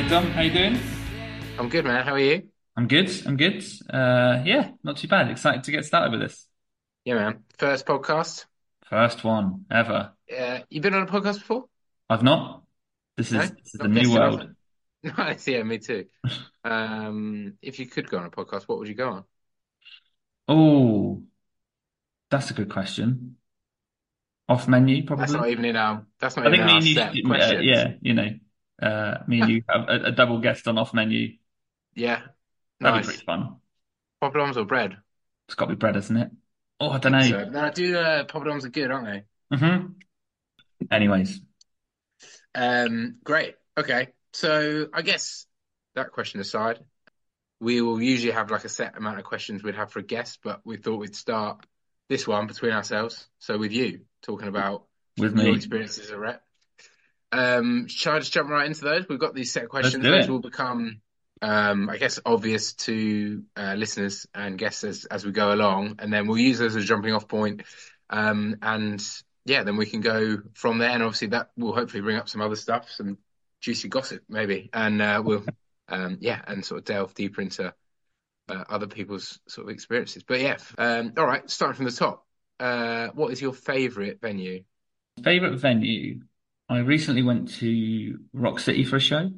Hey Dom, how you doing? I'm good, man. How are you? I'm good. I'm good. Uh, yeah, not too bad. Excited to get started with this Yeah, man. First podcast. first one ever. Uh, you been on a podcast before? I've not. This No? is this is Not new world. Nice. Yeah, me too. Um, if you could go on a podcast, what would you go on? Oh, that's a good question. Off menu, probably. That's not even in our. That's not I even think in me our and you, set should- uh, questions. yeah, you know, uh, me and you have a, a double guest on off menu. Yeah. That'd be Nice. pretty fun. Poppadoms or bread? It's got to be bread, isn't it? Oh, I don't know. So, no, I do. Uh, poppadoms are good, aren't they? hmm Anyways, Um, great. Okay. So I guess that question aside, we will usually have like a set amount of questions we'd have for a guest, but we thought we'd start this one between ourselves. So with you talking about with your me, experience as a rep. Um, shall I just jump right into those? We've got these set of questions. Those will become, um, I guess, obvious to uh, listeners and guests as, as we go along, and then we'll use those as a jumping off point. Um, and yeah, then we can go from there, and obviously that will hopefully bring up some other stuff, some juicy gossip maybe, and uh, we'll, um, yeah, and sort of delve deeper into uh, other people's sort of experiences. But yeah, um, all right, starting from the top. Uh, what is your favourite venue? Favorite venue? I recently went to Rock City for a show,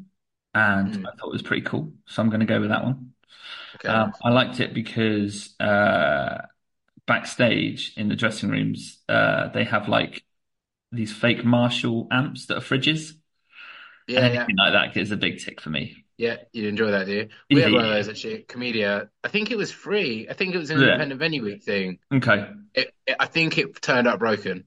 and Mm, I thought it was pretty cool. So I'm going to go with that one. okay, Um. I liked it because uh, backstage in the dressing rooms, uh, they have like these fake Marshall amps that are fridges, and Yeah, yeah. anything like that is a big tick for me. Yeah, you enjoy that, do you? We Yeah, had one of those actually at Komedia. I think it was free. I think it was an yeah. independent venue week thing. Okay. It, it, I think it turned up broken.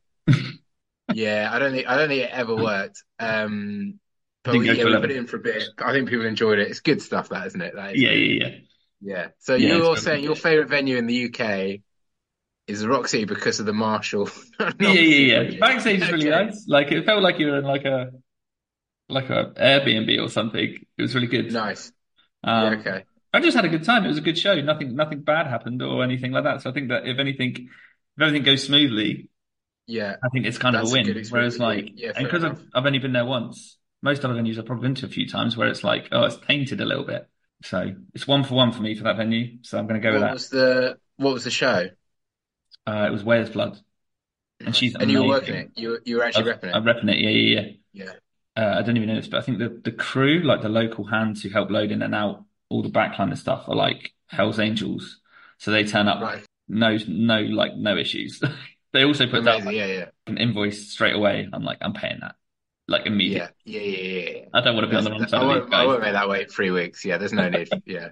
Yeah, I don't think I don't think it ever worked. Um, but we, yeah, we put it in for a bit. I think people enjoyed it. It's good stuff, that isn't it? That is Yeah, good. yeah, yeah. Yeah. So Yeah, you're saying your favorite venue in the UK is the Roxy because of the Marshall Yeah, yeah, yeah. fridges. Backstage is really Okay, nice. Like it felt like you were in like a like a Airbnb or something. It was really good. nice. Yeah, Um, okay. I just had a good time. It was a good show. Nothing, nothing bad happened or anything like that. So I think that if anything, if everything goes smoothly, Yeah, I think it's kind of a that's a win. Whereas like, Yeah, and because I've. I've only been there once, most other venues I've probably been to a few times where it's like, oh, it's tainted a little bit. So it's one for one for me for that venue. So I'm going to go with What that. was the what was the show? Uh, it was Where's Blood and she's And you were working it. You were, you were actually was, repping I'm it. repping it. Yeah, yeah, yeah. Yeah. Uh, I don't even know this, but I think the, the crew, like the local hands who help load in and out all the backline and stuff are like Hell's Angels. So they turn up, Right. no, no, like no issues. They also put down Amazing. like Yeah, yeah. an invoice straight away. I'm like, I'm paying that like immediately. Yeah. Yeah, yeah, yeah. I don't want to be on the wrong side I won't I won't make that wait three weeks. Yeah, there's no need. Yeah.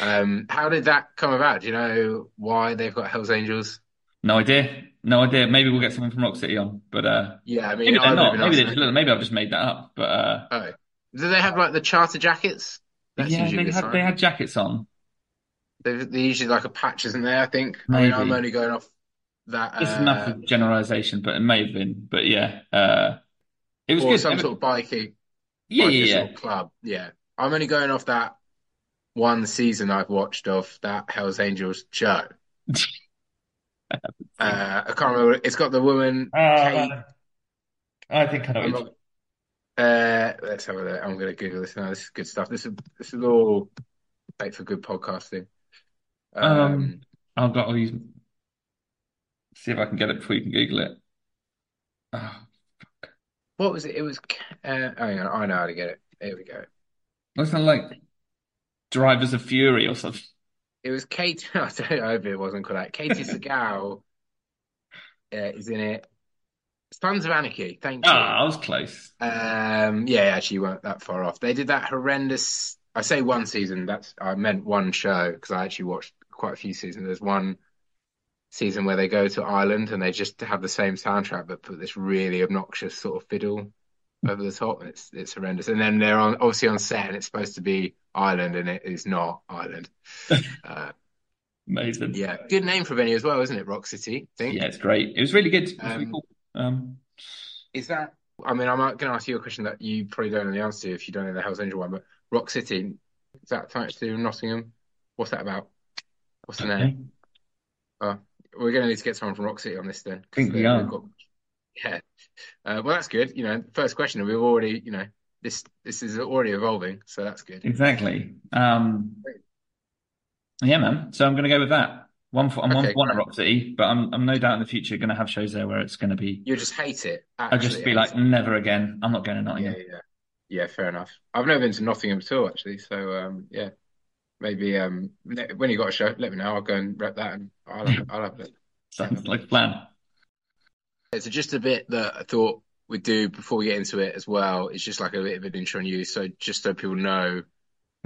Um, how did that come about? Do you know why they've got Hell's Angels? No idea. No idea. Maybe we'll get someone from Rock City on, but uh, Yeah, I mean, maybe they're not. Maybe they asking. just, maybe I've just made that up. But uh, Oh, do they have like the charter jackets? That's yeah, they had they had jackets on. They they usually like a patch, isn't there? I think. I mean, I'm only going off that, it's enough uh, of generalization, but it may have been. But yeah, uh, it was or good. some Every- sort of bikie, Yeah, bikie yeah, sort of club. Yeah, I'm only going off that one season I've watched of that Hell's Angels show. yeah. Uh, I can't remember. It's got the woman Kate. Uh, I think I know I'm what not. Uh, let's have a look. I'm going to Google this now. This is good stuff. This is this is all made for good podcasting. Um, Um, I've got to use, see if I can get it before you can Google it. Oh, what was it? It was. Uh, hang on, I know how to get it. Here we go. wasn't it like Drivers of Fury or something? It was Kate. I don't know. if it wasn't called that. Katie Sagal uh, is in it. Sons of Anarchy. Thank you. Ah, I was close. Um, yeah, actually, you weren't that far off. They did that horrendous. I say one season. That's I meant one show because I actually watched quite a few seasons. There's one season where they go to Ireland and they just have the same soundtrack but put this really obnoxious sort of fiddle over the top. And it's it's horrendous. And then they're on obviously on set and it's supposed to be Ireland and it is not Ireland. Uh, Amazing. yeah, good name for a venue as well, isn't it? Rock City, I think. Yeah, it's great. It was really good. It was really Um, cool. Um, is that? I mean, I'm going to ask you a question that you probably don't know the answer to if you don't know the Hells Angel one, but Rock City, is that attached to Nottingham? What's that about? What's the okay. name? Oh, we're going to need to get someone from Rock City on this then, I think we are. got, yeah. Uh, well, that's good. You know, first question, we've already, you know, this this is already evolving, so that's good. Exactly. Um, yeah, man. So I'm going to go with that. One for, I'm Okay, one for one at. Rock City, but I'm I'm no doubt in the future going to have shows there where it's going to be. You just hate it. I'll just be like, never again. I'm not going to. Nottingham. Yeah, yeah, yeah. Fair enough. I've never been to Nottingham at all, actually. So um, yeah, maybe um, ne- when you got a show, let me know. I'll go and rep that, and I'll have, I'll have it. Sounds like a plan. So just a bit that I thought we'd do before we get into it as well. It's just like a bit of an intro on you. So just so people know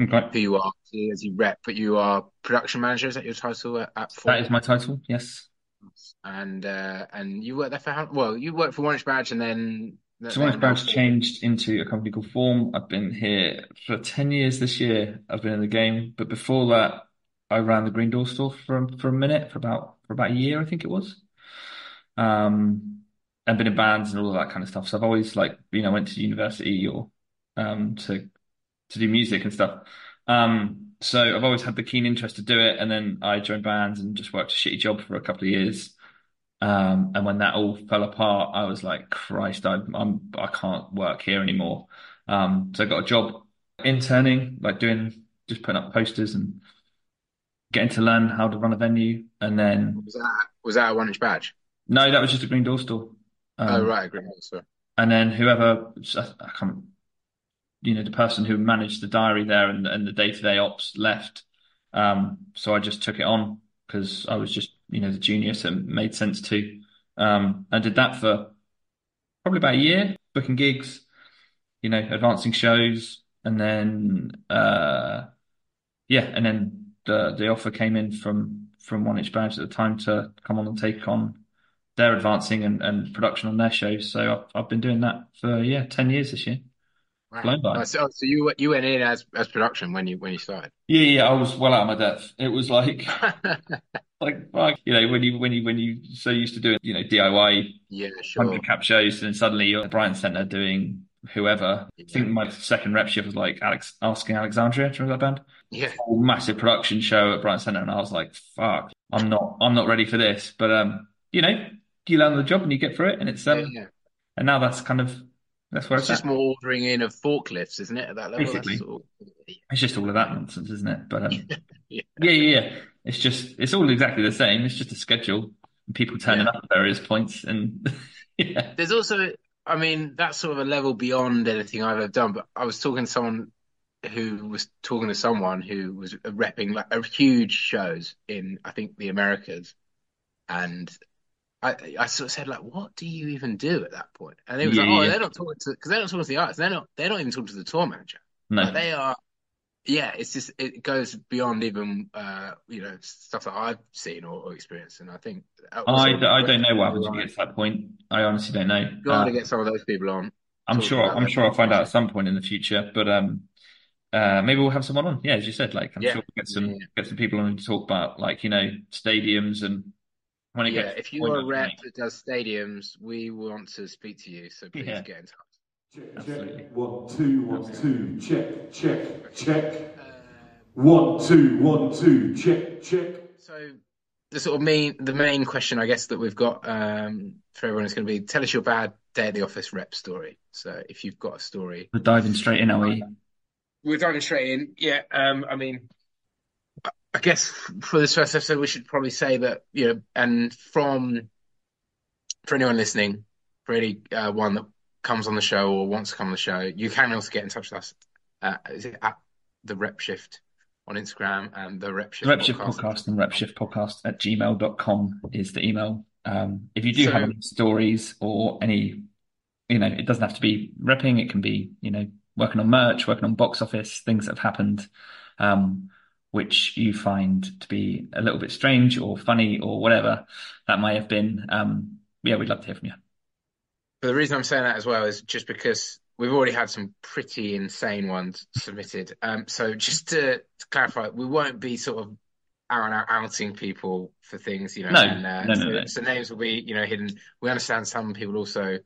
Okay. who you are as you rep, but you are production manager. Is that your title at, at Form? That is my title. Yes. And uh, and you worked there for how? Well, you worked for One Inch Badge, and then So my Badge changed into a company called Form. I've been here for 10 years this year. I've been in the game, but before that, I ran the Green Door store for for a minute, for about for about a year, I think it was. Um, and been in bands and all of that kind of stuff. So I've always like, you know, went to university or um to to do music and stuff. Um, so I've always had the keen interest to do it, and then I joined bands and just worked a shitty job for a couple of years. Um, and when that all fell apart, I was like, Christ, I, I'm I can't work here anymore. Um, so I got a job interning, like doing just putting up posters and getting to learn how to run a venue. And then was that was that a One Inch Badge? no, that was just a green door store. oh Um, right, great. So and then whoever I I can't, you know, the person who managed the diary there and and the day-to-day ops left. Um, so I just took it on because I was just, you know, the junior, so it made sense to. Um, I did that for probably about a year, booking gigs, you know, advancing shows, and then uh, yeah, and then the the offer came in from from One Inch Badge at the time to come on and take on their advancing and, and production on their shows. So I've I've been doing that for yeah, 10 years this year. wow. Blown by. Oh, so, so you you went in as as production when you when you started. Yeah, yeah, I was well out of my depth. It was like like fuck, you know, when you when you when you so used to doing, you know, DIY yeah, sure. 100 cap shows, and suddenly you're at Brighton Centre doing whoever. I think my second rep shift was like Alex asking Alexandria. Do you remember that band? Yeah, massive production show at Brighton Centre, and I was like, fuck, I'm not I'm not ready for this. But um, you know, you learn the job and you get through it, and it's um, yeah. and now that's kind of that's where It's it's just at. more ordering in of forklifts, isn't it? At that level, Basically. sort It's just all of that nonsense, isn't it? But um, yeah. yeah, yeah, yeah. It's just it's all exactly the same. It's just a schedule and people turning Yeah. up at various points, and yeah, There's also, I mean, that's sort of a level beyond anything I've ever done. But I was talking to someone who was talking to someone who was repping like a huge shows in, I think, the Americas, and I, I sort of said like, what do you even do at that point? And they was Yeah, like, oh, yeah. they're not talking to because they're not talking to the artists. They're not. They're not even talking to the tour manager. no, Like they are. Yeah, it's just it goes beyond even uh you know stuff that I've seen or, or experienced, and I think I, I don't know what happens to when you get to that point. I honestly don't know. Got Uh, to get some of those people on. I'm sure I'm sure I'll find out at some point in the future, but um, uh, maybe we'll have someone on. Yeah, as you said, like I'm Yeah. sure we'll get some Yeah. get some people on to talk about like you know stadiums and when it Yeah, gets if you're a rep that does stadiums, we want to speak to you, so please Yeah. get in touch. Check, Absolutely. check. One, two, one, two. Check, check, check. Uh, One, two, one, two. Check, check. so the sort of main the main question I guess that we've got um, for everyone is going to be tell us your bad day at the office rep story. So if you've got a story, we're diving straight in, are we? we're diving straight in. Yeah, um, I mean, I- I guess for this first episode, we should probably say that you know, and from for anyone listening, for any uh, one that comes on the show or wants to come on the show, you can also get in touch with us. Uh, is it at the Rep Shift on Instagram and the Rep Shift The Repshift podcast? podcast and Repshift podcast at gmail.com is the email. Um, if you do So- have any stories or any, you know, it doesn't have to be repping, it can be, you know, working on merch, working on box office, things that have happened, um, which you find to be a little bit strange or funny or whatever that may have been. Um, yeah, we'd love to hear from you. But the reason I'm saying that as well is just because we've already had some pretty insane ones submitted. Um, so just to, to clarify, we won't be sort of out and out outing people for things, you know. No, and, uh, no, no, so, no. so names will be, you know, hidden. We understand some people also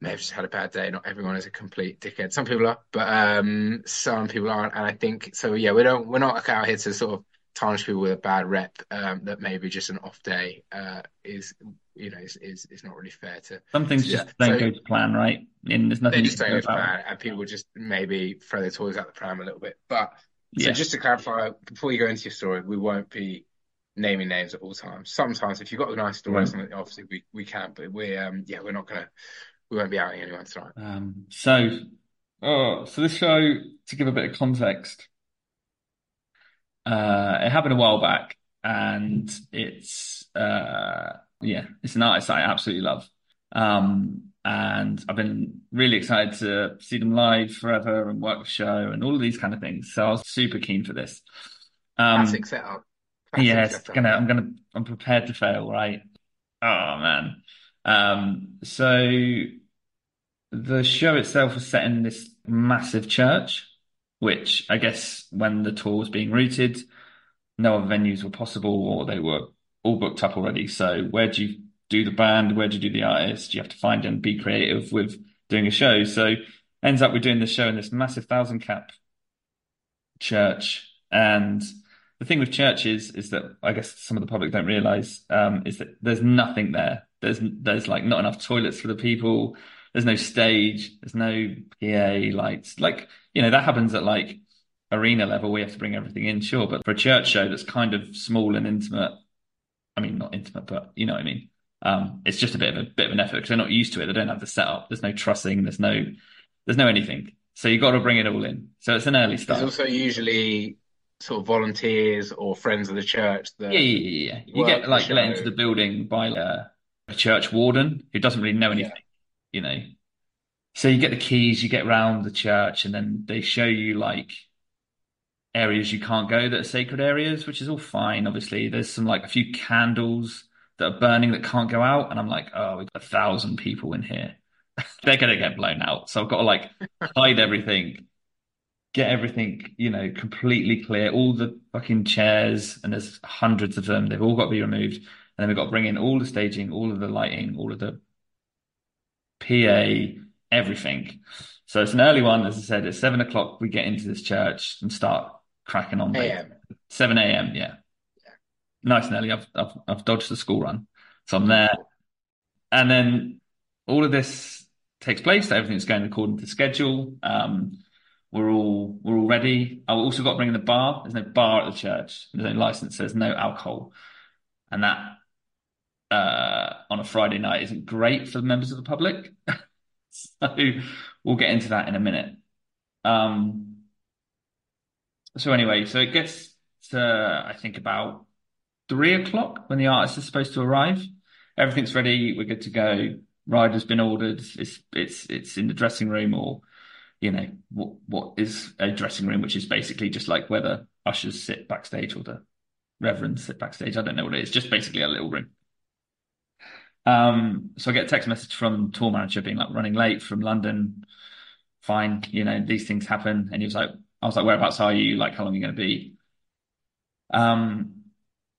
may have just had a bad day. Not everyone is a complete dickhead. Some people are, but um, some people aren't. And I think so. Yeah, we don't. We're not out here to sort of tarnish people with a bad rep. Um, that maybe just an off day uh, is you know, it's, it's, it's not really fair to. Some things just don't So- go to plan, right? And there's nothing They just don't go it. plan, and people just maybe throw their toys out the pram a little bit. But so Yeah. just to clarify, before you go into your story, we won't be naming names at all times. Sometimes, if you've got a nice story or Right. something, obviously we, we can, but we're um yeah, we're not gonna we won't be outing anyone tonight. Um, so, oh, so this show, to give a bit of context, uh, it happened a while back, and it's uh, yeah, it's an artist that I absolutely love. Um, and I've been really excited to see them live forever and work the show and all of these kind of things. So I was super keen for this. Um, Classic setup. Classic yeah, setup. gonna, I'm gonna, I'm prepared to fail, right? Oh man. Um, so the show itself was set in this massive church, which I guess when the tour was being routed, no other venues were possible or they were all booked up already. So where do you do the band? Where do you do the artist? You have to find and be creative with doing a show. So ends up we're doing this show in this massive thousand cap church. And the thing with churches is that I guess some of the public don't realize um, is that there's nothing there. There's there's like not enough toilets for the people. There's no stage. There's no PA lights. Like you know that happens at like arena level. We have to bring everything in, sure. But for a church show that's kind of small and intimate, I mean not intimate, but you know what I mean. Um, it's just a bit of a bit of an effort because they're not used to it. They don't have the setup. There's no trussing. There's no there's no anything. So you've got to bring it all in. So it's an early There's start. also usually sort of volunteers or friends of the church that Yeah, yeah, yeah, yeah. You get like let into the building by uh, a church warden who doesn't really know anything, you know. So you get the keys, you get round the church, and then they show you like areas you can't go that are sacred areas, which is all fine. Obviously, there's some like a few candles that are burning that can't go out, and I'm like, oh, we've got a thousand people in here. They're gonna get blown out. So I've got to like hide everything, get everything, you know, completely clear, all the fucking chairs, and there's hundreds of them. They've all got to be removed. And then we've got to bring in all the staging, all of the lighting, all of the PA, everything. So it's an early one, as I said, at seven o'clock we get into this church and start cracking on. mate. AM. Seven a.m. Yeah, nice and early. I've I've I've dodged the school run, so I'm there, and then all of this takes place. Everything's going according to schedule. Um, we're all we're all ready. I've also got to bring in the bar. There's no bar at the church. There's no license. There's no alcohol, and that uh, on a Friday night isn't great for the members of the public. so we'll get into that in a minute. Um, so anyway, so it gets to I think about three o'clock when the artist is supposed to arrive. Everything's ready. We're good to go. Rider's been ordered. It's it's it's in the dressing room or you know what what is a dressing room, which is basically just like where the ushers sit backstage or the reverends sit backstage. I don't know what it is. Just basically a little room. Um, so I get a text message from tour manager being like running late from London. Fine, you know these things happen. And he was like, I was like, whereabouts are you? Like, how long are you going to be? Um,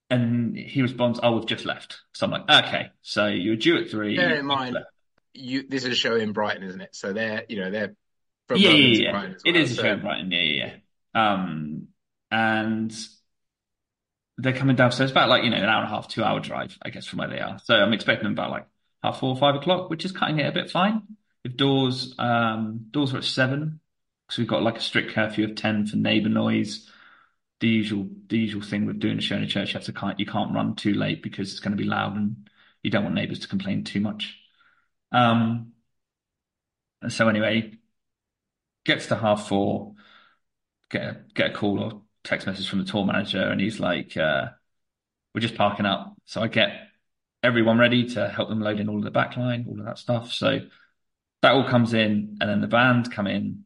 and he responds, "Oh, we've just left." So I'm like, "Okay, so you were due at three. Bear in mind, left." you this is a show in Brighton, isn't it? So they're you know they're from yeah, London yeah, yeah. Brighton as It well. is a show in Brighton. Yeah, yeah, yeah. Um, and they're coming down, so it's about like you know an hour and a half, two hour drive, I guess, from where they are. So I'm expecting them about like half four, or five o'clock, which is cutting it a bit fine. If doors, um, doors are at seven, because we've got like a strict curfew of ten for neighbour noise. The usual, the usual thing with doing a show in a church, you have to can't, you can't run too late because it's going to be loud and you don't want neighbours to complain too much. Um, so anyway, gets to half four, get a, get a call or text message from the tour manager, and he's like, uh, "We're just parking up." So I get everyone ready to help them load in all of the backline, all of that stuff. So that all comes in, and then the band come in,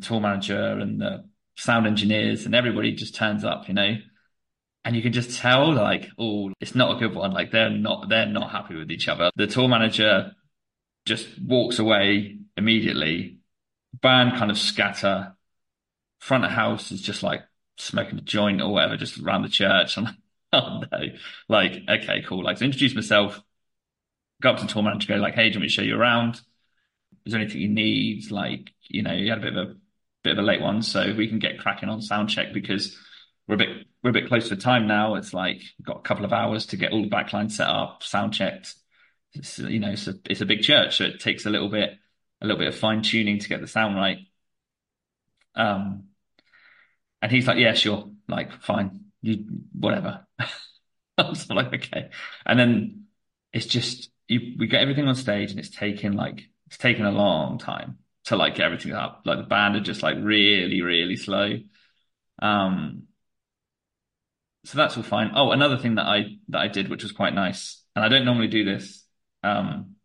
tour manager and the sound engineers and everybody just turns up, you know. And you can just tell, like, oh, it's not a good one. Like they're not, they're not happy with each other. The tour manager just walks away immediately. Band kind of scatter. Front of house is just like smoking a joint or whatever, just around the church. I'm like, oh no. Like, okay, cool. Like, to introduce myself, go up to the tour manager, go like, hey, do you want me to show you around? Is there anything you need? Like, you know, you had a bit of a bit of a late one, so we can get cracking on sound check because we're a bit we're a bit close to time now. It's like we've got a couple of hours to get all the backline set up, sound checked, it's, you know, it's a, it's a big church, so it takes a little bit, a little bit of fine tuning to get the sound right. Um, and he's like, yeah, sure, like, fine, you, whatever. I was like, okay. And then it's just, you, we get everything on stage and it's taken like, it's taken a long time to like everything up. Like the band are just like really, really slow. Um, so that's all fine. Oh, another thing that I that I did, which was quite nice, and I don't normally do this um,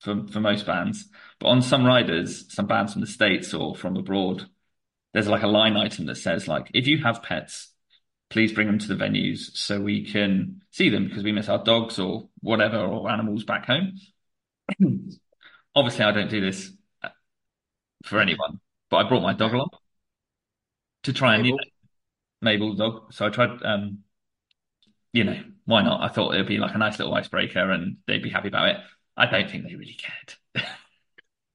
for for most bands, but on some riders, some bands from the states or from abroad, there's like a line item that says like, if you have pets, please bring them to the venues so we can see them because we miss our dogs or whatever or animals back home. Obviously, I don't do this for anyone, but I brought my dog along to try and you Mabel? know, Mabel the dog. So I tried, um, you know, why not? I thought it'd be like a nice little icebreaker and they'd be happy about it. I don't think they really cared.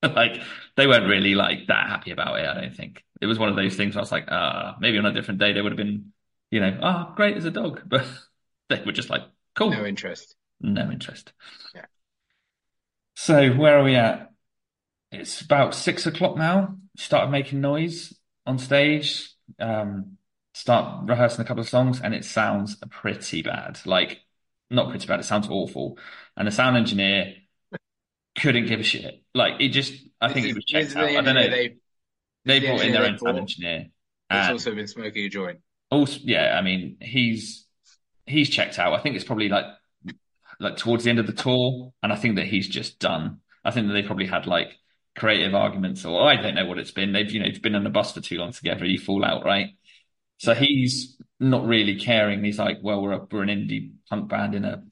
Like they weren't really like that happy about it. I don't think it was one of those things where I was like, ah, maybe on a different day they would have been, you know, ah, great as a dog, but they were just like, cool, No interest. no interest. Yeah. So where are we at? It's about six o'clock now. Started making noise on stage. Um, start rehearsing a couple of songs, and it sounds pretty bad. Like not pretty bad. It sounds awful. And the sound engineer couldn't give a shit. Like it just, I think This is- was checked out. I don't know. They, They the brought in their own sound engineer. And also been smoking a joint. also, yeah, I mean, he's he's checked out. I think it's probably like like towards the end of the tour, and I think that he's just done. I think that they probably had like creative arguments, or oh, I don't know what it's been. They've you know been on the bus for too long together. You fall out, right? So he's not really caring. He's like, well, we're a, we're an indie punk band in a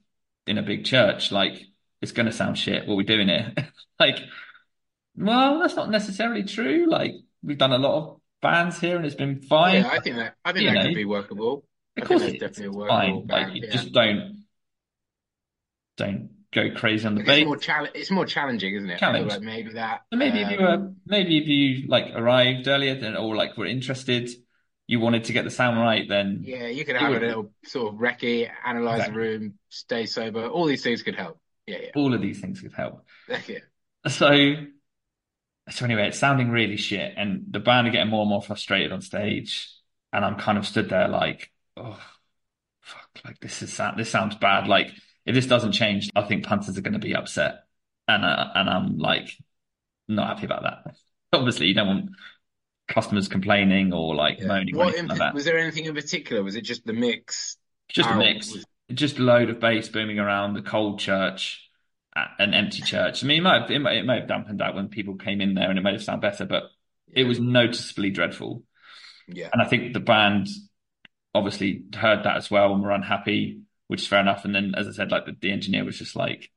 in a big church. Like it's going to sound shit. What are we doing here? like, well, that's not necessarily true. Like we've done a lot of bands here, and it's been fine. Yeah, I think that I think You that know. could be workable. Of I course, it's definitely a fine. workable Like, band. you yeah. just don't don't go crazy on the It's bass. more chal- It's more challenging, isn't it? Challenge. like maybe that. So maybe if you were, um, maybe if you like arrived earlier then, or like were interested, you wanted to get the sound right, then Yeah, you could have a little sort of recce, analyze Exactly. the room, stay sober. All these things could help. Yeah, all of these things could help. yeah, yeah. So, so anyway, it's sounding really shit, and the band are getting more and more frustrated on stage, and I'm kind of stood there like, oh, fuck, like this is this sounds bad. Like if this doesn't change, I think punters are going to be upset, and uh, and I'm like not happy about that. Obviously, you don't want customers complaining or like Yeah. moaning What anything in, like that. was there anything in particular? Was it just the mix? Just a mix, was- just a load of bass booming around the cold church, an empty church. I mean, it might have, it might, it may have dampened out when people came in there, and it may have sounded better, but it was noticeably dreadful. Yeah, And I think the band obviously heard that as well and were unhappy, which is fair enough. And then, as I said, like the, the engineer was just like,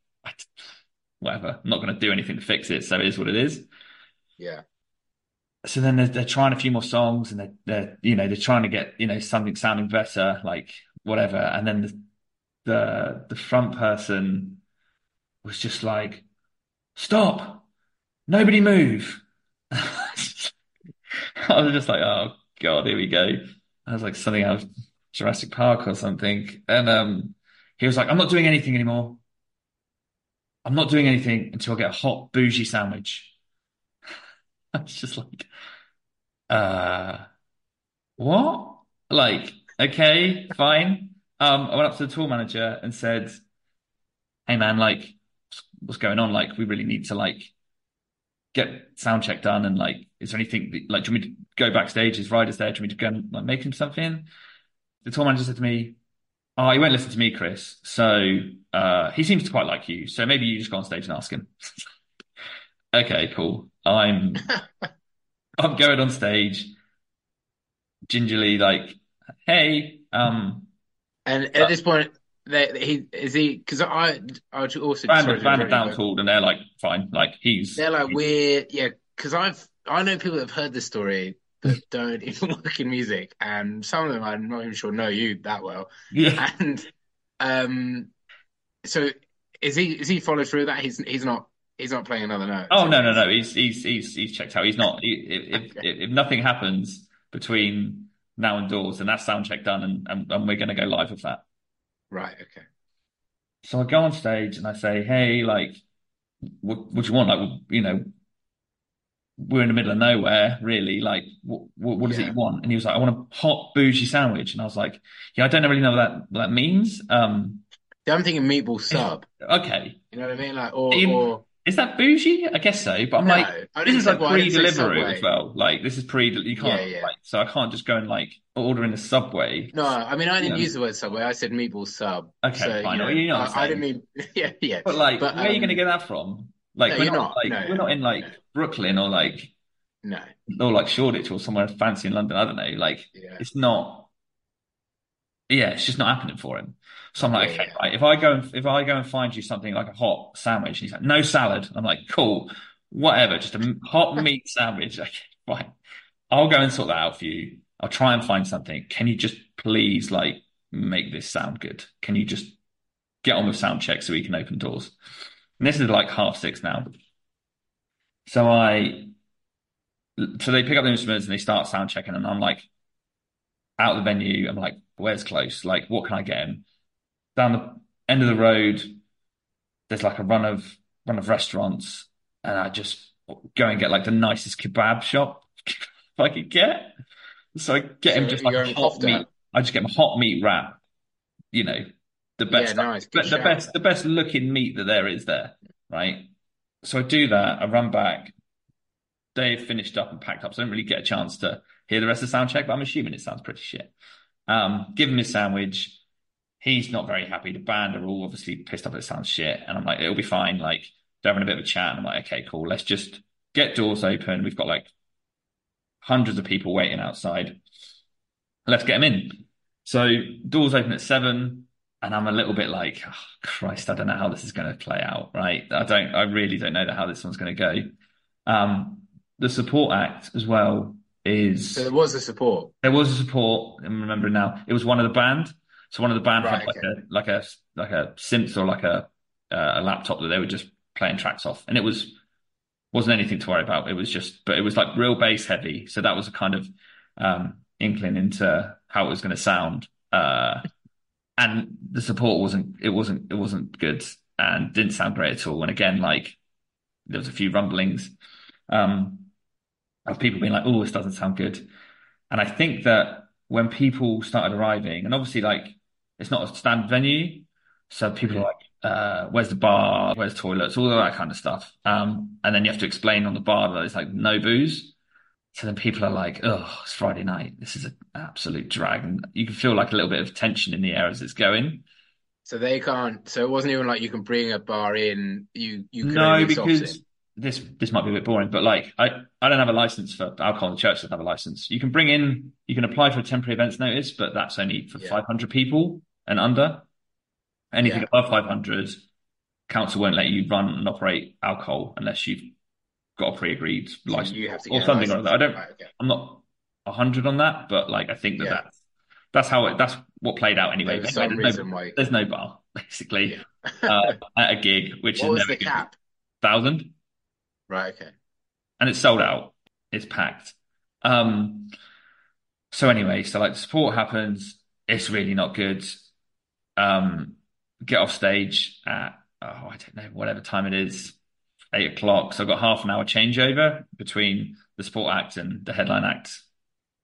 whatever, I'm not going to do anything to fix it, so it is what it is. yeah. So then they're, they're trying a few more songs, and they're, they're you know they're trying to get you know something sounding better, like whatever. And then the the the front person was just like, "Stop! Nobody move!" I was just like, "Oh God, here we go." I was like something out of Jurassic Park or something, and um, he was like, "I'm not doing anything anymore. I'm not doing anything until I get a hot bougie sandwich." I was just like, uh, what? Like, okay, fine. Um, I went up to the tour manager and said, "Hey man, like, what's going on? Like, we really need to like get sound check done, and like, is there anything like, do you want me to go backstage? Is riders there? Do you want me to go and like make him something?" The tour manager said to me, "Oh, he won't listen to me, Chris. So, uh, he seems to quite like you. So maybe you just go on stage and ask him." Okay, cool. I'm I'm going on stage, gingerly like, hey, um, And at this point, they, he is he because I I would also band, sorry band down tooled, and they're like, fine, like he's they're like weird, yeah. Because I've I know people that have heard this story that don't even work in music, and some of them I'm not even sure know you that well. yeah, And um, so is he is he followed through that? He's he's not he's not playing another note. Oh no, no, no, he's he's he's he's checked out. He's not. He, if, Okay. if if nothing happens between now and doors, then that sound check done, and and, and we're gonna go live with that. Right. Okay. So I go on stage and I say, "Hey, like, what, what do you want? Like, you know, we're in the middle of nowhere, really. Like, what, what, what is it Yeah. you want?" And he was like, "I want a hot bougie sandwich." And I was like, "Yeah, I don't really know what that what that means." Um, Yeah, I'm thinking meatball sub. okay, You know what I mean? Like, or, You- or is that bougie? I guess so. But I'm no, like, this is like well, I didn't say pre-delivery as well. Like, this is pre. You can't. Yeah, yeah. Like, so I can't just go and like order in the subway. No, I mean I didn't Yeah. use the word subway. I said meatball sub. Okay, so, fine. You know, you know I, I didn't mean. Yeah, yeah. But like, But, where are you um, going to get that from? Like, no, we're not, not. like No. we're not in like Brooklyn or like No. or like Shoreditch or somewhere fancy in London. I don't know. Like, Yeah. it's not. Yeah, it's just not happening for him. So I'm like, Yeah, okay, yeah. right. If I go and if I go and find you something like a hot sandwich, and he's like, no salad. I'm like, cool, whatever, just a hot meat sandwich. Okay, fine. I'll go and sort that out for you. I'll try and find something. Can you just please like make this sound good? Can you just get on with sound check so we can open doors? And this is like half six now. So I, so they pick up the instruments and they start sound checking, and I'm like, out of the venue. I'm like, where's close? Like, what can I get him? Down the end of the road, there's like a run of run of restaurants, and I just go and get like the nicest kebab shop I could get. So I get him So just like a hot meat. I just get him a hot meat wrap. You know, the Yeah, best, nice. the, the best, the best looking meat that there is there, right? So I do that. I run back. They've finished up and packed up, so I don't really get a chance to hear the rest of the sound check. But I'm assuming it sounds pretty shit. Um, give him his sandwich. He's not very happy. The band are all obviously pissed off it sounds shit. And I'm like, it'll be fine. Like, they're having a bit of a chat. And I'm like, okay, cool. Let's just get doors open. We've got like hundreds of people waiting outside. Let's get them in. So doors open at seven. And I'm a little bit like, oh, Christ, I don't know how this is going to play out, right? I don't, I really don't know how this one's going to go. Um, the support act as well is So there was a support. there was a support. I'm remembering now. It was one of the band. So one of the band Right, had like okay. a like a like a synth or like a uh, a laptop that they were just playing tracks off, and it was wasn't anything to worry about. It was just, but it was like real bass heavy. So that was a kind of um, inkling into how it was going to sound. Uh, and the support wasn't it wasn't it wasn't good and didn't sound great at all. And again, like there was a few rumblings um, of people being like, "Oh, this doesn't sound good." And I think that when people started arriving, and obviously like it's not a standard venue, so people are like, uh, "Where's the bar? Where's toilets?" All of that kind of stuff. Um, and then you have to explain on the bar that it's like no booze. So then people are like, "Oh, it's Friday night. This is an absolute drag," and you can feel like a little bit of tension in the air as it's going. So they can't. So it wasn't even like you can bring a bar in. You you could No, only be soft because this this might be a bit boring, but like I I don't have a license for alcohol. The church doesn't have a license. You can bring in, you can apply for a temporary events notice, but that's only for Yeah. 500 people and under. Anything Yeah. above 500, council won't let you run and operate alcohol unless you've got a pre-agreed license you have to or something license. other. I don't. Right, okay. I'm not 100 on that, but like I think that Yeah. that's that's how it that's what played out anyway. There Anyway, there's, no, why. there's no bar basically Yeah. uh, at a gig, which What is was never the cap? thousand. Right. Okay. and it's sold out. It's packed. Um, so anyway, so like the support happens. It's really not good. Um, get off stage at, oh, I don't know, whatever time it is, eight o'clock. So I've got half an hour changeover between the support act and the headline act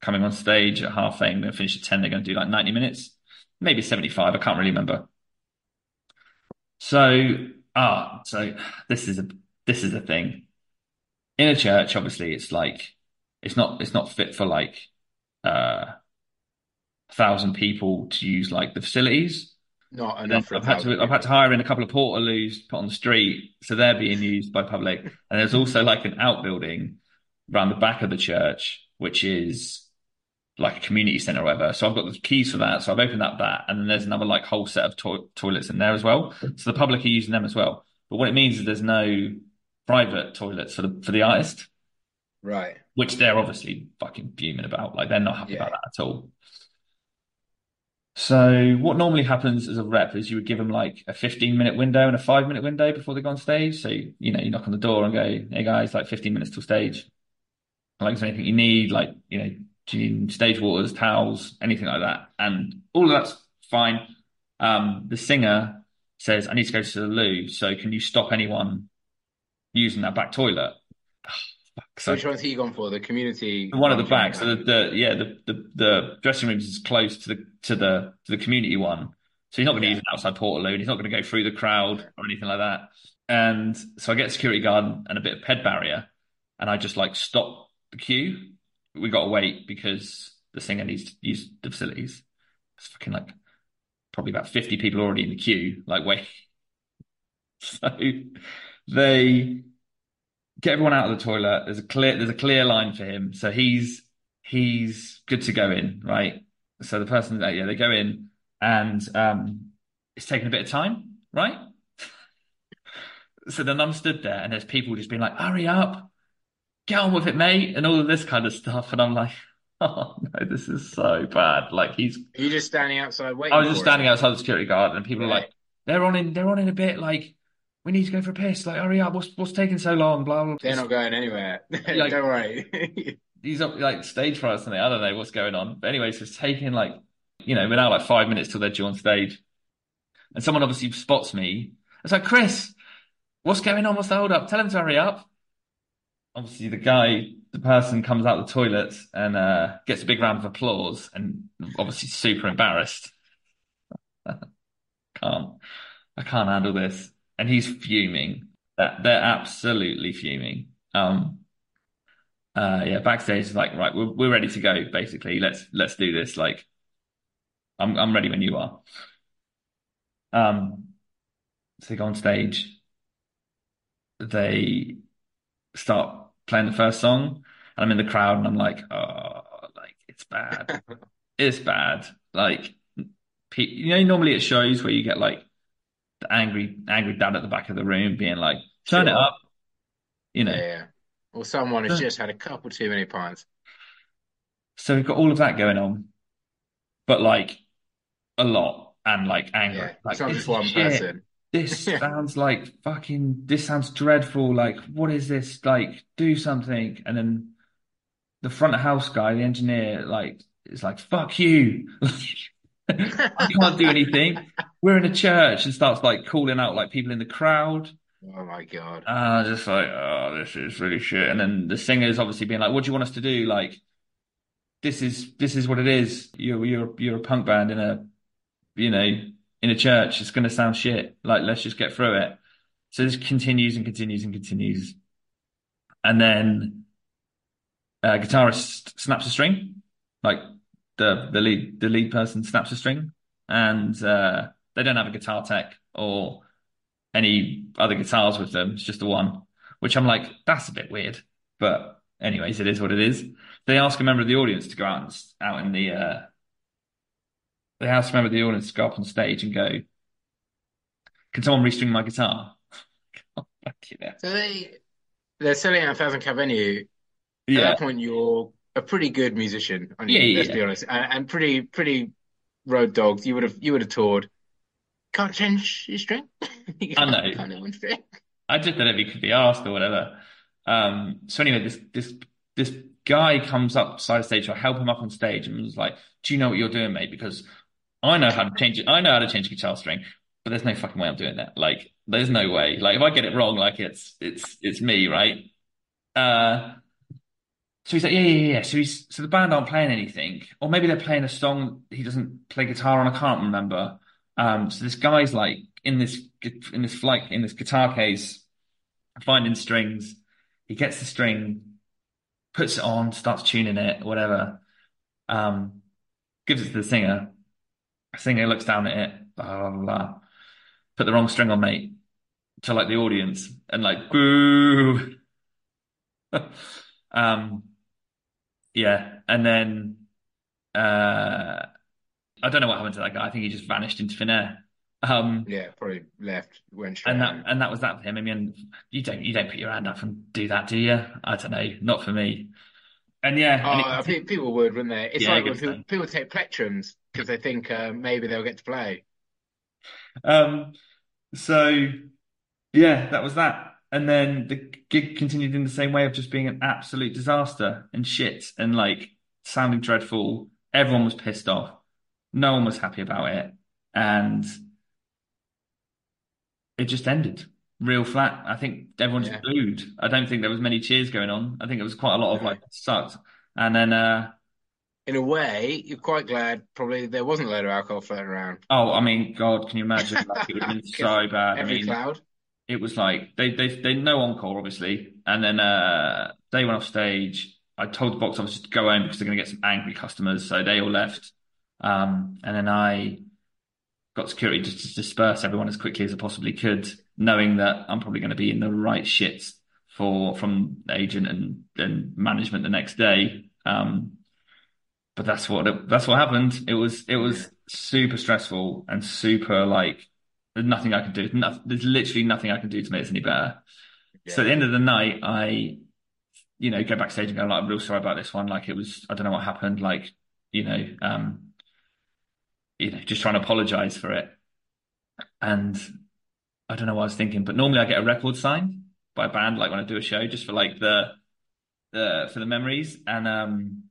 coming on stage at half eight. To finish at 10. They're going to do like 90 minutes, maybe 75. I can't really remember. So, ah, so this is a, this is a thing in a church, obviously, it's like it's not it's not fit for like uh, a thousand people to use like the facilities. Not enough I've had to I've had to hire in a couple of portaloos put on the street, so they're being used by public. And there's also like an outbuilding around the back of the church, which is like a community center or whatever. So I've got the keys for that. So I've opened up that, and then there's another like whole set of to- toilets in there as well. So the public are using them as well. But what it means is there's no private toilets for the for the artist, Right. which they're obviously fucking fuming about. Like they're not happy Yeah. about that at all. So what normally happens as a rep is you would give them like a 15 minute window and a five minute window before they go on stage. So, you know, you knock on the door and go, Hey guys, like 15 minutes till stage. Like, is there anything you need? Like, you know, do you need stage waters, towels, anything like that? And all of that's fine. Um, the singer says, I need to go to the loo. So can you stop anyone using that back toilet? So which one's he gone for? The community. One of the back. So the, the yeah the, the the dressing rooms is close to the to the to the community one. So he's not going to yeah. use an outside portal loo. He's not going to go through the crowd or anything like that. And so I get security guard and a bit of ped barrier, and I just like stop the queue. We got to wait because the singer needs to use the facilities. It's fucking like probably about 50 people already in the queue, like wait. So they get everyone out of the toilet. There's a clear there's a clear line for him. So he's he's good to go in, right? So the person that yeah, they go in and um it's taking a bit of time, right? so then I'm stood there and there's people just being like, hurry up, get on with it, mate, and all of this kind of stuff. And I'm like, oh no, this is so bad. Like he's you just standing outside waiting. I was just standing outside the security guard and people are like, they're on in they're on in a bit, like we need to go for a piss. Like, hurry up! What's what's taking so long? Blah blah. They're not going anywhere. like, Don't worry. he's up like stage fright or something. I don't know what's going on. But anyway, so it's taking like you know, we're now like five minutes till they're due on stage, and someone obviously spots me. It's like Chris, what's going on? What's the hold up? Tell him to hurry up obviously the guy, the person comes out the toilet and uh, gets a big round of applause and obviously super embarrassed. can't, I can't handle this. And he's fuming. They're, they're absolutely fuming. Um, uh, yeah, backstage is like, right, we're, we're ready to go. Basically, let's let's do this. Like, I'm I'm ready when you are. Um, so they go on stage. They start playing the first song, and I'm in the crowd, and I'm like, oh, like it's bad, it's bad. Like, you know, normally it shows where you get like the angry, angry dad at the back of the room being like, turn sure. it up, you know. Yeah. Or someone has just had a couple too many pints. So we've got all of that going on, but like a lot and like angry. Yeah, like, it's not one shit. person this sounds like fucking this sounds dreadful like what is this like do something and then the front house guy the engineer like is like fuck you I can't do anything. We're in a church and starts like calling out like people in the crowd. Oh my god. Uh just like oh this is really shit. And then the singer's obviously being like what do you want us to do? Like this is this is what it is. You're you're you're a punk band in a you know in a church, it's going to sound shit. Like, let's just get through it. So this continues and continues and continues. And then uh, guitarist snaps a string, like the the lead the lead person snaps a string, and uh, they don't have a guitar tech or any other guitars with them. It's just the one, which I'm like, that's a bit weird. But anyways, it is what it is. They ask a member of the audience to go out and, out in the uh, they asked a member of the audience to go up on stage and go, "Can someone restring my guitar?" so they they're selling out a thousand cap venue. Yeah. At that point, you're a pretty good musician. I mean, yeah, let's yeah. be honest, and, and, pretty pretty road dogs. You would have you would have toured. Can't change your string. you I know. Can't string. I just don't know if he could be asked or whatever. Um, so anyway, this this this guy comes up side stage. I help him up on stage and was like, "Do you know what you're doing, mate? Because I know how to change it. I know how to change a guitar string, but there's no fucking way I'm doing that. Like, there's no way. Like, if I get it wrong, like it's it's it's me, right? Uh, so he's like, yeah, yeah, yeah. So he's so the band aren't playing anything, or maybe they're playing a song he doesn't play guitar on. I can't remember. Um, so this guy's like in this in this flight in this guitar case, finding strings. He gets the string, puts it on, starts tuning it, whatever. Um, gives it to the singer The singer looks down at it, blah, blah, blah, put the wrong string on, mate, to like the audience and like, boo. um, yeah. And then, uh, I don't know what happened to that guy. I think he just vanished into thin air. Um, yeah, probably left, went straight. And that, and that was that for him. I mean, you don't, you don't put your hand up and do that, do you? I don't know. Not for me. And yeah, oh, and it, people would, wouldn't they? It's yeah, like people, people, take plectrums because they think uh, maybe they'll get to play. Um. So, yeah, that was that. And then the gig continued in the same way of just being an absolute disaster and shit and like sounding dreadful. Everyone was pissed off. No one was happy about it. And it just ended real flat. I think everyone just Yeah. booed. I don't think there was many cheers going on. I think it was quite a lot of like sucked. And then uh In a way, you're quite glad probably there wasn't a load of alcohol floating around. oh, I mean, God, can you imagine? Like it would have been so bad. I Every mean, cloud. It was like they they they no encore obviously, and then uh they went off stage. I told the box office to go home because they're going to get some angry customers, so they all left. Um, and then I got security just to disperse everyone as quickly as I possibly could, knowing that I'm probably going to be in the right shits for from agent and and management the next day. Um, but that's what it, that's what happened. It was it was super stressful and super like there's nothing I can do. No, there's literally nothing I can do to make this any better. So at the end of the night, I, you know, go backstage and go like, I'm real sorry about this one. Like it was, I don't know what happened. Like, you know, um, you know, just trying to apologize for it. And I don't know what I was thinking, but normally I get a record signed by a band, like when I do a show, just for like the, the for the memories. And um,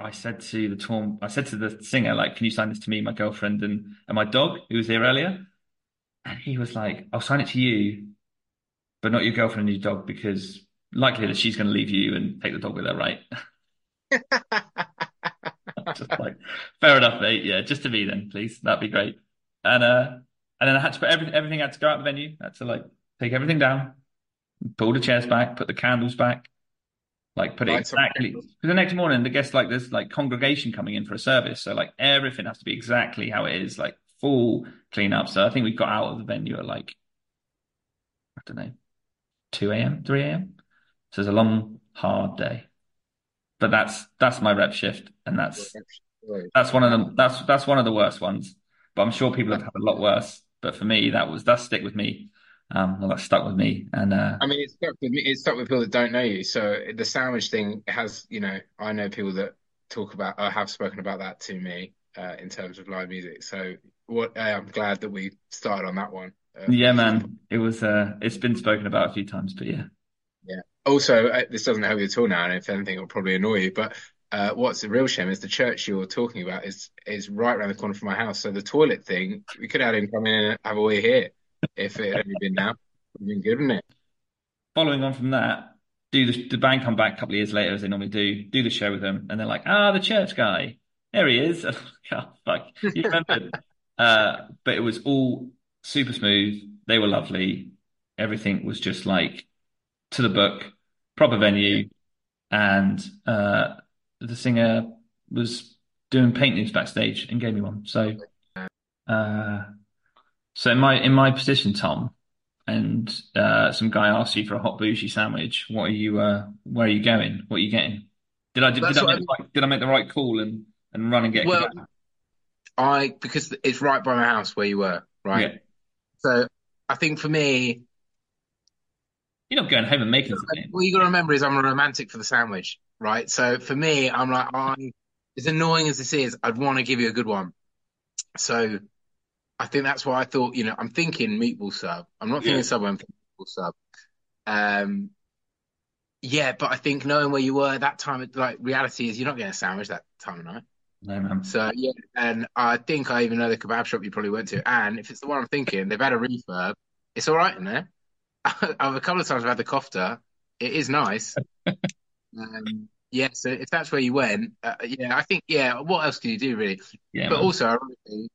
I said to the tour, I said to the singer, like, can you sign this to me, my girlfriend, and and my dog who was here earlier? And he was like, I'll sign it to you, but not your girlfriend and your dog because likelihood that she's going to leave you and take the dog with her, right? just like, fair enough, mate. Yeah, just to me then, please. That'd be great. And uh, and then I had to put everything. Everything had to go out the venue. I had to like take everything down, pull the chairs back, put the candles back, like put it Lights on exactly. Because the next morning, the guests like there's like congregation coming in for a service, so like everything has to be exactly how it is, like full clean up. So I think we got out of the venue at like I don't know, two a.m., three a.m. So it's a long, hard day. But that's that's my rep shift, and that's that's one of them. That's that's one of the worst ones. But I'm sure people have had a lot worse. But for me, that was that stick with me. Um, well, that stuck with me, and uh, I mean, it's stuck with me. It's stuck with people that don't know you. So the sandwich thing has, you know, I know people that talk about or have spoken about that to me uh, in terms of live music. So what I'm glad that we started on that one. Uh, yeah, man, it was. Uh, it's been spoken about a few times, but yeah, yeah. Also, uh, this doesn't help you at all now, and if anything, it'll probably annoy you. But uh, what's the real shame is the church you're talking about is is right around the corner from my house. So the toilet thing, we could have him come in and have a wee here if it had only been now. Would have been good, wouldn't it? following on from that, do the, the band come back a couple of years later as they normally do, do the show with them, and they're like, ah, the church guy, there he is. oh, fuck, you remembered. uh, but it was all super smooth. They were lovely. Everything was just like to the book, proper venue, and uh, the singer was doing paintings backstage and gave me one. So, uh, so in my in my position, Tom, and uh, some guy asks you for a hot bougie sandwich, what are you? Uh, where are you going? What are you getting? Did I did, did I make the right, did I make the right call and and run and get? Well. I because it's right by my house where you were, right? Yeah. So I think for me, You're not going home and making something. what you got to remember is I'm a romantic for the sandwich, right? So for me, I'm like, I, as annoying as this is, I'd want to give you a good one. So I think that's why I thought, you know, I'm thinking meatball sub. I'm not thinking Yeah. Subway, I'm thinking meatball sub. Um, yeah, but I think knowing where you were at that time, like reality is you're not getting a sandwich that time of night. No, man. So yeah, and I think I even know the kebab shop you probably went to. And if it's the one I'm thinking, they've had a refurb. It's all right in there. I've a couple of times I've had the kofta. It is nice. um, yeah, so if that's where you went, uh, yeah, I think yeah. What else can you do really? Yeah, But man. also, ironically,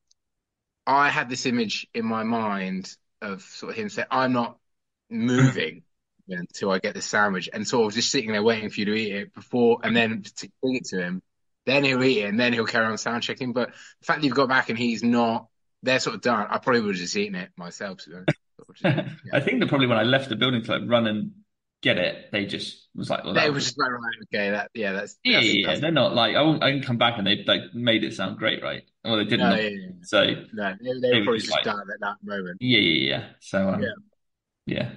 I had this image in my mind of sort of him saying, "I'm not moving." Until I get this sandwich, and sort of just sitting there waiting for you to eat it before, and then to bring it to him, then he'll eat it, and then he'll carry on sound checking. But the fact that you've got back and he's not, they're sort of done. I probably would have just eaten it myself. Of just- I think that probably when I left the building to like run and get it, they just was like, well, They was just like, right, okay, that, yeah, that's, yeah, that's, yeah, that's- They're not like I, won't, I can come back and they like made it sound great, right? Well, they didn't. no, yeah, yeah, So no, they, they They were probably just just like- done at that moment. yeah, yeah, yeah. So um, Yeah. yeah.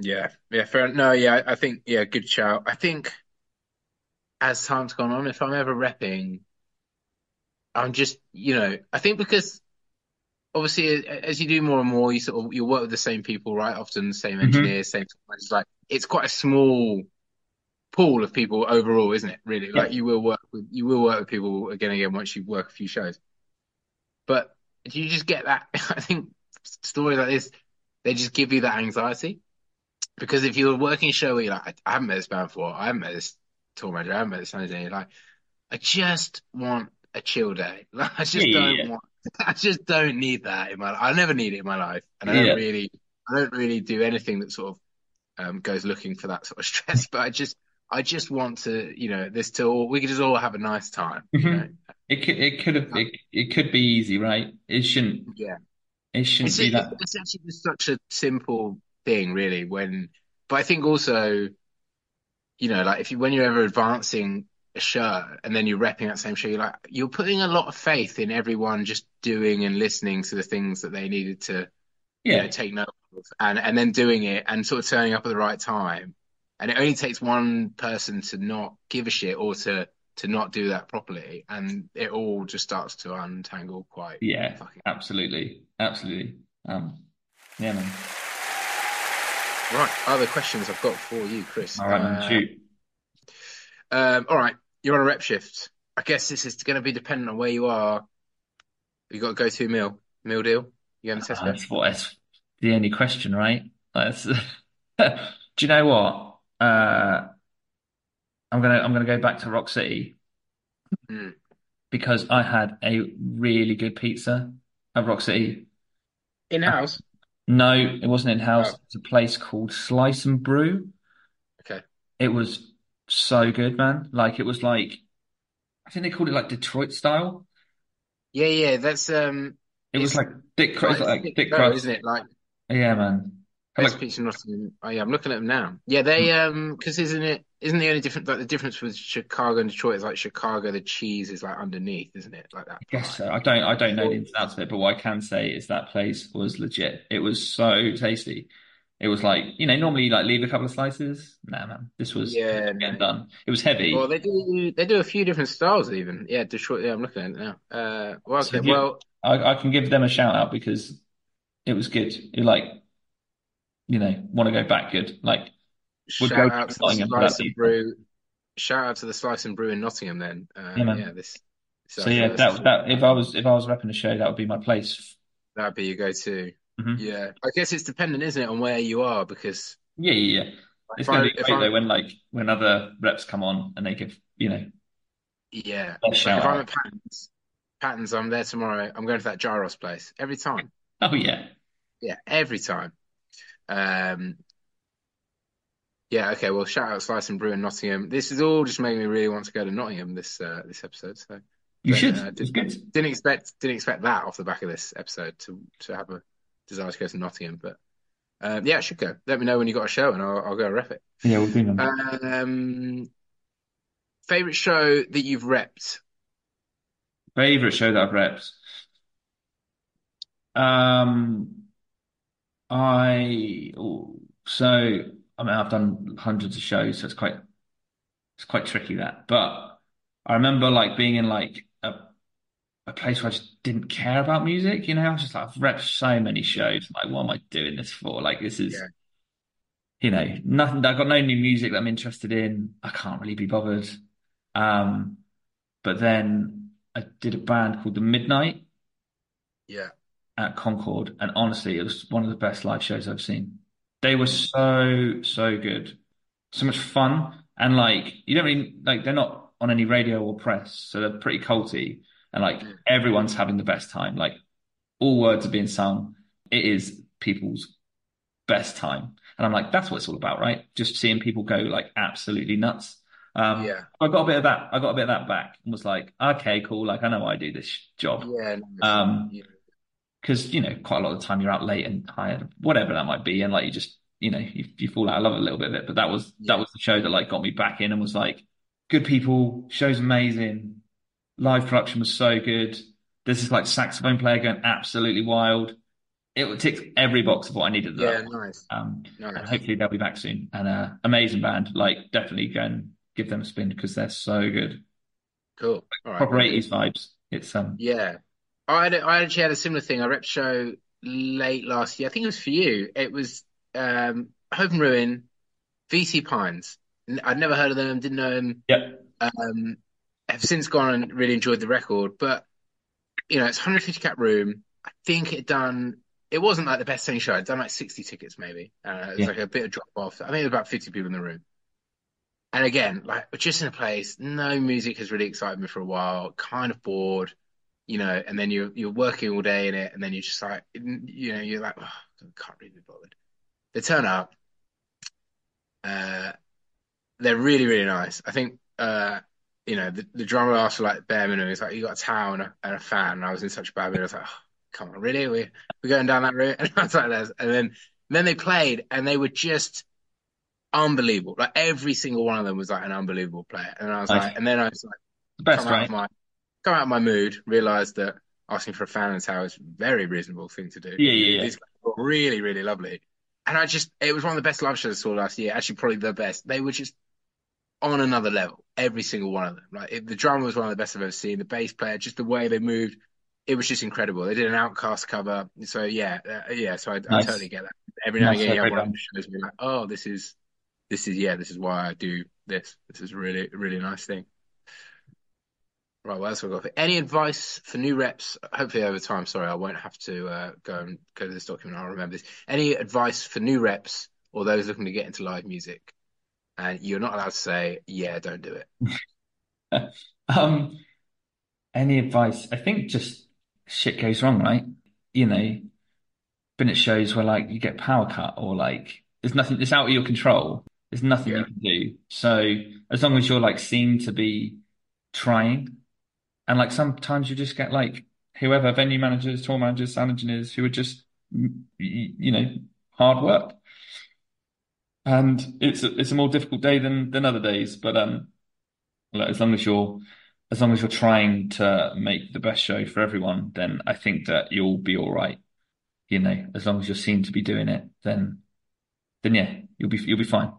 Yeah, yeah, fair. No, yeah, I think, yeah, good shout. I think as time's gone on, if I'm ever repping, I'm just, you know, I think because obviously as you do more and more, you sort of you work with the same people, right? Often the same Mhm. engineers, same. It's like it's quite a small pool of people overall, isn't it? Really, like you will work with you will work with people again and again once you work a few shows. But do you just get that? I think stories like this, they just give you that anxiety. Because if you're working a show where you're like, I, haven't met this band before, I haven't met this tour manager, I haven't met this manager, you're like, I just want a chill day. Like, I just Yeah, yeah, don't yeah. want, I just don't need that in my life. I never need it in my life. And I don't really, I don't really do anything that sort of um, goes looking for that sort of stress. But I just, I just want to, you know, this tour, we could just all have a nice time. You Mhm. know? It could it could have it, it could be easy, right? It shouldn't Yeah. it shouldn't It's, be that. it's actually just such a simple thing, really. When, but I think also, you know, like if you when you're ever advancing a show and then you're repping that same show, you're like you're putting a lot of faith in everyone just doing and listening to the things that they needed to, you know, take note of, and and then doing it and sort of turning up at the right time. And it only takes one person to not give a shit or to to not do that properly, and it all just starts to untangle quite yeah, fucking. absolutely, absolutely. Um, yeah, man. Right, other questions I've got for you, Chris. All right, Uh, shoot. Um, all right, you're on a rep shift. I guess this is going to be dependent on where you are. You got to go to meal, meal deal. You going to Tesco? That's what that's the only question, right? That's, do you know what? Uh, I'm gonna I'm gonna go back to Rock City Mm. because I had a really good pizza at Rock City. In house. No, it wasn't in house. Oh. It's a place called Slice and Brew. Okay. It was so good, man. Like it was like I think they called it like Detroit style. Yeah, yeah. That's um. It was like thick, cru- Right, it's like it's thick dough, isn't it? Like Yeah, man. Like, pizza in Nottingham. Oh yeah, I'm looking at them now. Yeah, they um. Because isn't it? Isn't the only difference like the difference with Chicago and Detroit is like Chicago, the cheese is like underneath, isn't it? Like that. I guess so. I don't I don't know the ins and outs of it, but what I can say is that place was legit. It was so tasty. It was like, you know, normally you like leave a couple of slices. Nah, man, this was Yeah, getting done. It was heavy. Well, they do. They do a few different styles, even. Yeah, Detroit. Yeah, I'm looking at it now. Uh, well, So okay. Well, I, I can give them a shout out because it was good. You like, you know, want to go back good. Like, shout go out to the Slice and. Brew. Shout out to the Slice and Brew in Nottingham. Then, uh, Yeah, yeah, this. so I yeah, that that if I was if I was repping a show, that would be my place. that'd be your go-to. Mhm. Yeah, I guess it's dependent, isn't it, on where you are? Because Yeah, yeah, yeah. It's gonna be if great I'm, though when like when other reps come on and they give, you know, yeah, if I'm at Patterns, Patterns, I'm there tomorrow. I'm going to that gyros place every time. Oh yeah. Yeah, every time. Um, yeah, okay. Well, shout out Slice and Brew in Nottingham. This is all just making me really want to go to Nottingham this uh, this episode. So You But, should. uh, good. didn't expect didn't expect that off the back of this episode to to have a desire to go to Nottingham. But um, yeah, I should go. Let me know when you got a show, and I'll, I'll go rep it. Yeah, we'll do them. Um, favorite show that you've repped? Favorite show that I've repped. Um, I oh, so I mean I've done hundreds of shows, so it's quite it's quite tricky that. But I remember like being in like a place where I just didn't care about music. You know, I was just like I've repped so many shows. Like, what am I doing this for? Like, this is Yeah. you know nothing. I've got no new music that I'm interested in. I can't really be bothered. Um, but then I did a band called The Midnight Yeah, at Concorde, and honestly, it was one of the best live shows I've seen. They were so, so good. So much fun. And like, you don't really, like, they're not on any radio or press, so they're pretty culty. And like, Mm. everyone's having the best time. Like, all words are being sung. It is people's best time. And I'm like, that's what it's all about, right? Just seeing people go like absolutely nuts. Um, yeah, I got a bit of that. I got a bit of that back and was like, okay, cool. Like, I know I do this job. yeah. no, Um, yeah. because you know quite a lot of the time you're out late and tired, whatever that might be, and like you just you know you, you fall out of love a little bit of it. But that was Yeah. that was the show that like got me back in and was like good people, show's amazing, live production was so good. There's this like saxophone player going absolutely wild. It ticked every box of what I needed. yeah, nice, Um, and hopefully they'll be back soon. And uh, amazing band, like definitely go and give them a spin because they're so good. Cool. All right, Proper very 80s vibes. It's um Yeah. I had, I actually had a similar thing. I rep show late last year. I think it was for you. It was um, Hope and Ruin, VC Pines. I'd never heard of them, didn't know them. Yep. Um, have since gone and really enjoyed the record. But, you know, it's 150 cap room. I think it done it wasn't like the best selling show. I'd done like 60 tickets maybe. Uh, it was Yeah. like a bit of drop off. I think there was about 50 people in the room. And again, like we're just in a place, no music has really excited me for a while, kind of bored, you know, and then you're you're working all day in it, and then you're just like, you know, you're like, oh, I can't really be bothered. They turn up, uh, they're really, really nice. I think, uh, you know, the, the drummer asked for like bare minimum. He's like, you got a towel and a, and a fan. And I was in such a bad mood. I was like, oh, come on, really? We we're going down that route? And I was like, and then then they played, and they were just unbelievable. Like every single one of them was like an unbelievable player. And I was Nice. like, and then I was like, The best, come out of my come out of my mood, realised that asking for a fan and towel is a very reasonable thing to do. Yeah, yeah, yeah. These guys were really, really lovely. And I just it was one of the best live shows I saw last year. Actually, probably the best. They were just on another level, every single one of them. Like it, the drummer was one of the best I've ever seen. The bass player, just the way they moved, it was just incredible. They did an OutKast cover, so yeah, uh, yeah. So I, I totally get that. Every now and Nice, again, very one of shows you're like, oh, this is, this is yeah, this is why I do this. This is really, really nice thing. Right, what else have I got? for- Any advice for new reps? Hopefully over time. Sorry, I won't have to uh, go and go to this document. I'll remember this. Any advice for new reps or those looking to get into live music? And you're not allowed to say, yeah, don't do it. Um, any advice? I think just shit goes wrong, right? You know, been at shows where like you get power cut or like there's nothing, it's out of your control. There's nothing Yeah. you can do. So as long as you're like seen to be trying, and like sometimes you just get like whoever venue managers, tour managers, sound engineers who are just you know hard work, and it's a, it's a more difficult day than than other days. But um, like, as long as you're as long as you're trying to make the best show for everyone, then I think that you'll be all right. You know, as long as you're seen to be doing it, then then yeah, you'll be you'll be fine.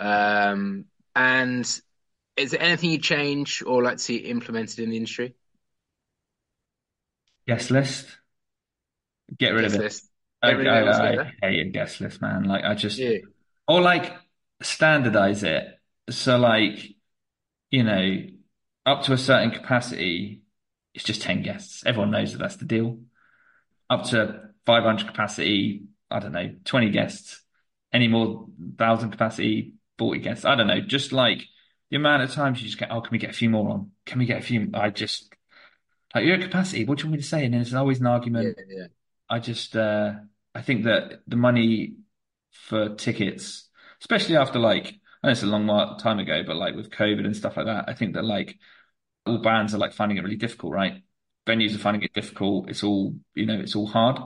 Um, and is there anything you change or like to see implemented in the industry? Guest list, get rid of it. list. I, Get rid of it I. I hate a guest list, man. Like I just Yeah. or like standardize it. So like, you know, up to a certain capacity, it's just 10 guests. Everyone knows that that's the deal. Up to 500 capacity, I don't know, 20 guests. Any more 1,000 capacity, 40 guests. I don't know. Just like the amount of times you just get, oh, can we get a few more on? Can we get a few? I just, like, you're at capacity. What do you want me to say? And then there's always an Yeah, argument. yeah. I just uh I think that the money for tickets, especially after like I know it's a long while- time ago, but like with COVID and stuff like that, I think that like all bands are like finding it really difficult, right? Venues are finding it difficult. It's all, you know, it's all hard.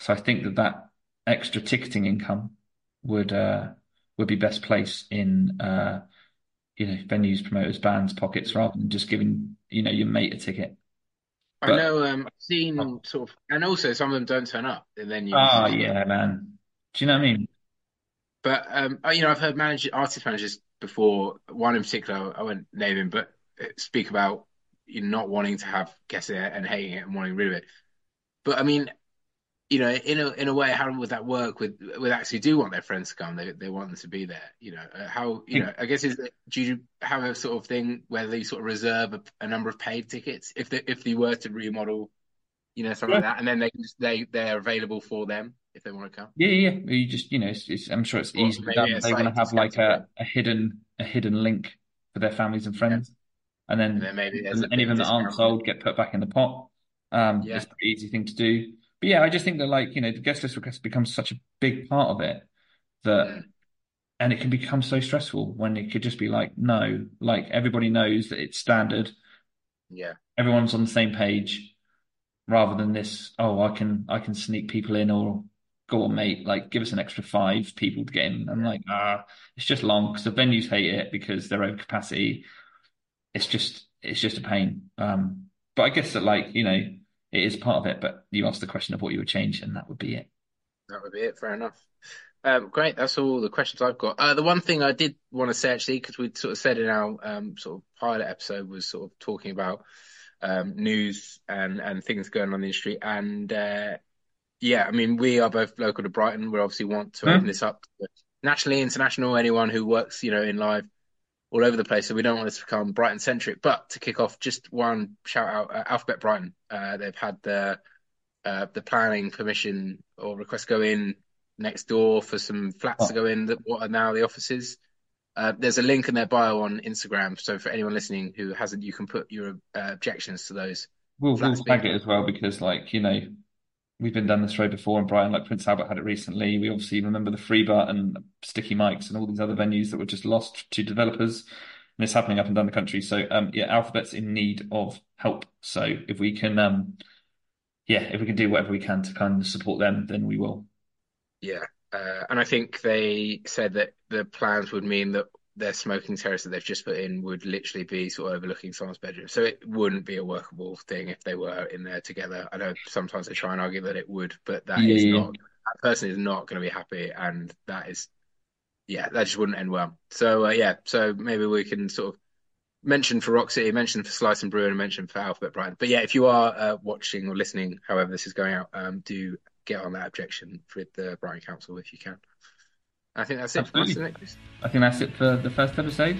So I think that that extra ticketing income would uh would be best placed in uh you know venues, promoters, bands' pockets rather than just giving you know your mate a ticket. I know. Um, I've seen sort of, and also some of them don't turn up, and then you. oh yeah, man. Do you know what I mean? But um, you know, I've heard manager, artist managers before. One in particular, I won't name him, but uh, speak about you know, not wanting to have guests there and hating it and wanting rid of it. But I mean, you know, in a in a way, how would that work with with actually do want their friends to come? They they want them to be there. You know, uh, how you know? I guess is do you have a sort of thing where they sort of reserve a, a number of paid tickets if they if they were to remodel, you know, something like that, and then they they they're available for them if they want to come. Yeah, yeah. yeah. You just, you know, it's, it's, I'm sure it's done. a They want to have like a, a hidden a hidden link for their families and friends, and And then then maybe any of them that aren't sold get put back in the pot. Um, Yeah. it's a pretty easy thing to do. But yeah, I just think that like you know the guest list request becomes such a big part of it that, Mm. and it can become so stressful when it could just be like no, like everybody knows that it's standard, Yeah. everyone's on the same page, rather than this. Oh, I can I can sneak people in or go on, mate. Like give us an extra five people to get in. I'm like ah, it's just long because the venues hate it because they're over capacity. It's just it's just a pain. Um, but I guess that like you know it is part of it. But you asked the question of what you would change, and that would be it. That would be it. Fair enough. Um, great. That's all the questions I've got. Uh, the one thing I did want to say actually, because we sort of said in our um, sort of pilot episode, was sort of talking about um, news and and things going on in the industry. And uh, yeah, I mean, we are both local to Brighton. We obviously want to Hmm. open this up nationally, international, anyone who works, you know, in live all over the place. So we don't want this to become Brighton centric. But to kick off, just one shout out, uh, Alphabet Brighton. Uh, they've had their uh, the planning permission or request go in next door for some flats to go in that what are now the offices. Uh, there's a link in their bio on Instagram, so for anyone listening who hasn't, you can put your uh, objections to those. We'll, we'll Flats flag being- it as well because, like, you know, we've been down this road before, and Brighton, like Prince Albert, had it recently. We obviously remember the Freebutt and Sticky Mike's and all these other venues that were just lost to developers. And it's happening up and down the country. So, um, yeah, Alphabet's in need of help. So, if we can, um, yeah, if we can do whatever we can to kind of support them, then we will. Yeah, uh, and I think they said that the plans would mean that their smoking terrace that they've just put in would literally be sort of overlooking someone's bedroom. So it wouldn't be a workable thing if they were in there together. I know sometimes they try and argue that it would, but that is Yeah. not that person is not going to be happy, and that is yeah, that just wouldn't end well. So uh, yeah, so maybe we can sort of mention for Rock City, mention for Slice and Brew, and mention for Alphabet Brighton. But yeah, if you are uh, watching or listening, however this is going out, um, do get on that objection with the Brighton Council if you can. I think that's it for us, Absolutely. it, Chris? I think that's it for the first episode.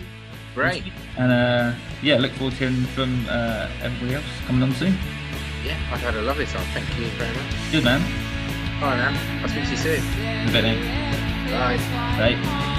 Great. And uh, yeah, look forward to hearing from uh, everybody else coming on soon. Yeah, I've had a lovely time. Thank you very much. Good man. Bye, man. I'll speak to you soon. In a bit. Bye. Right.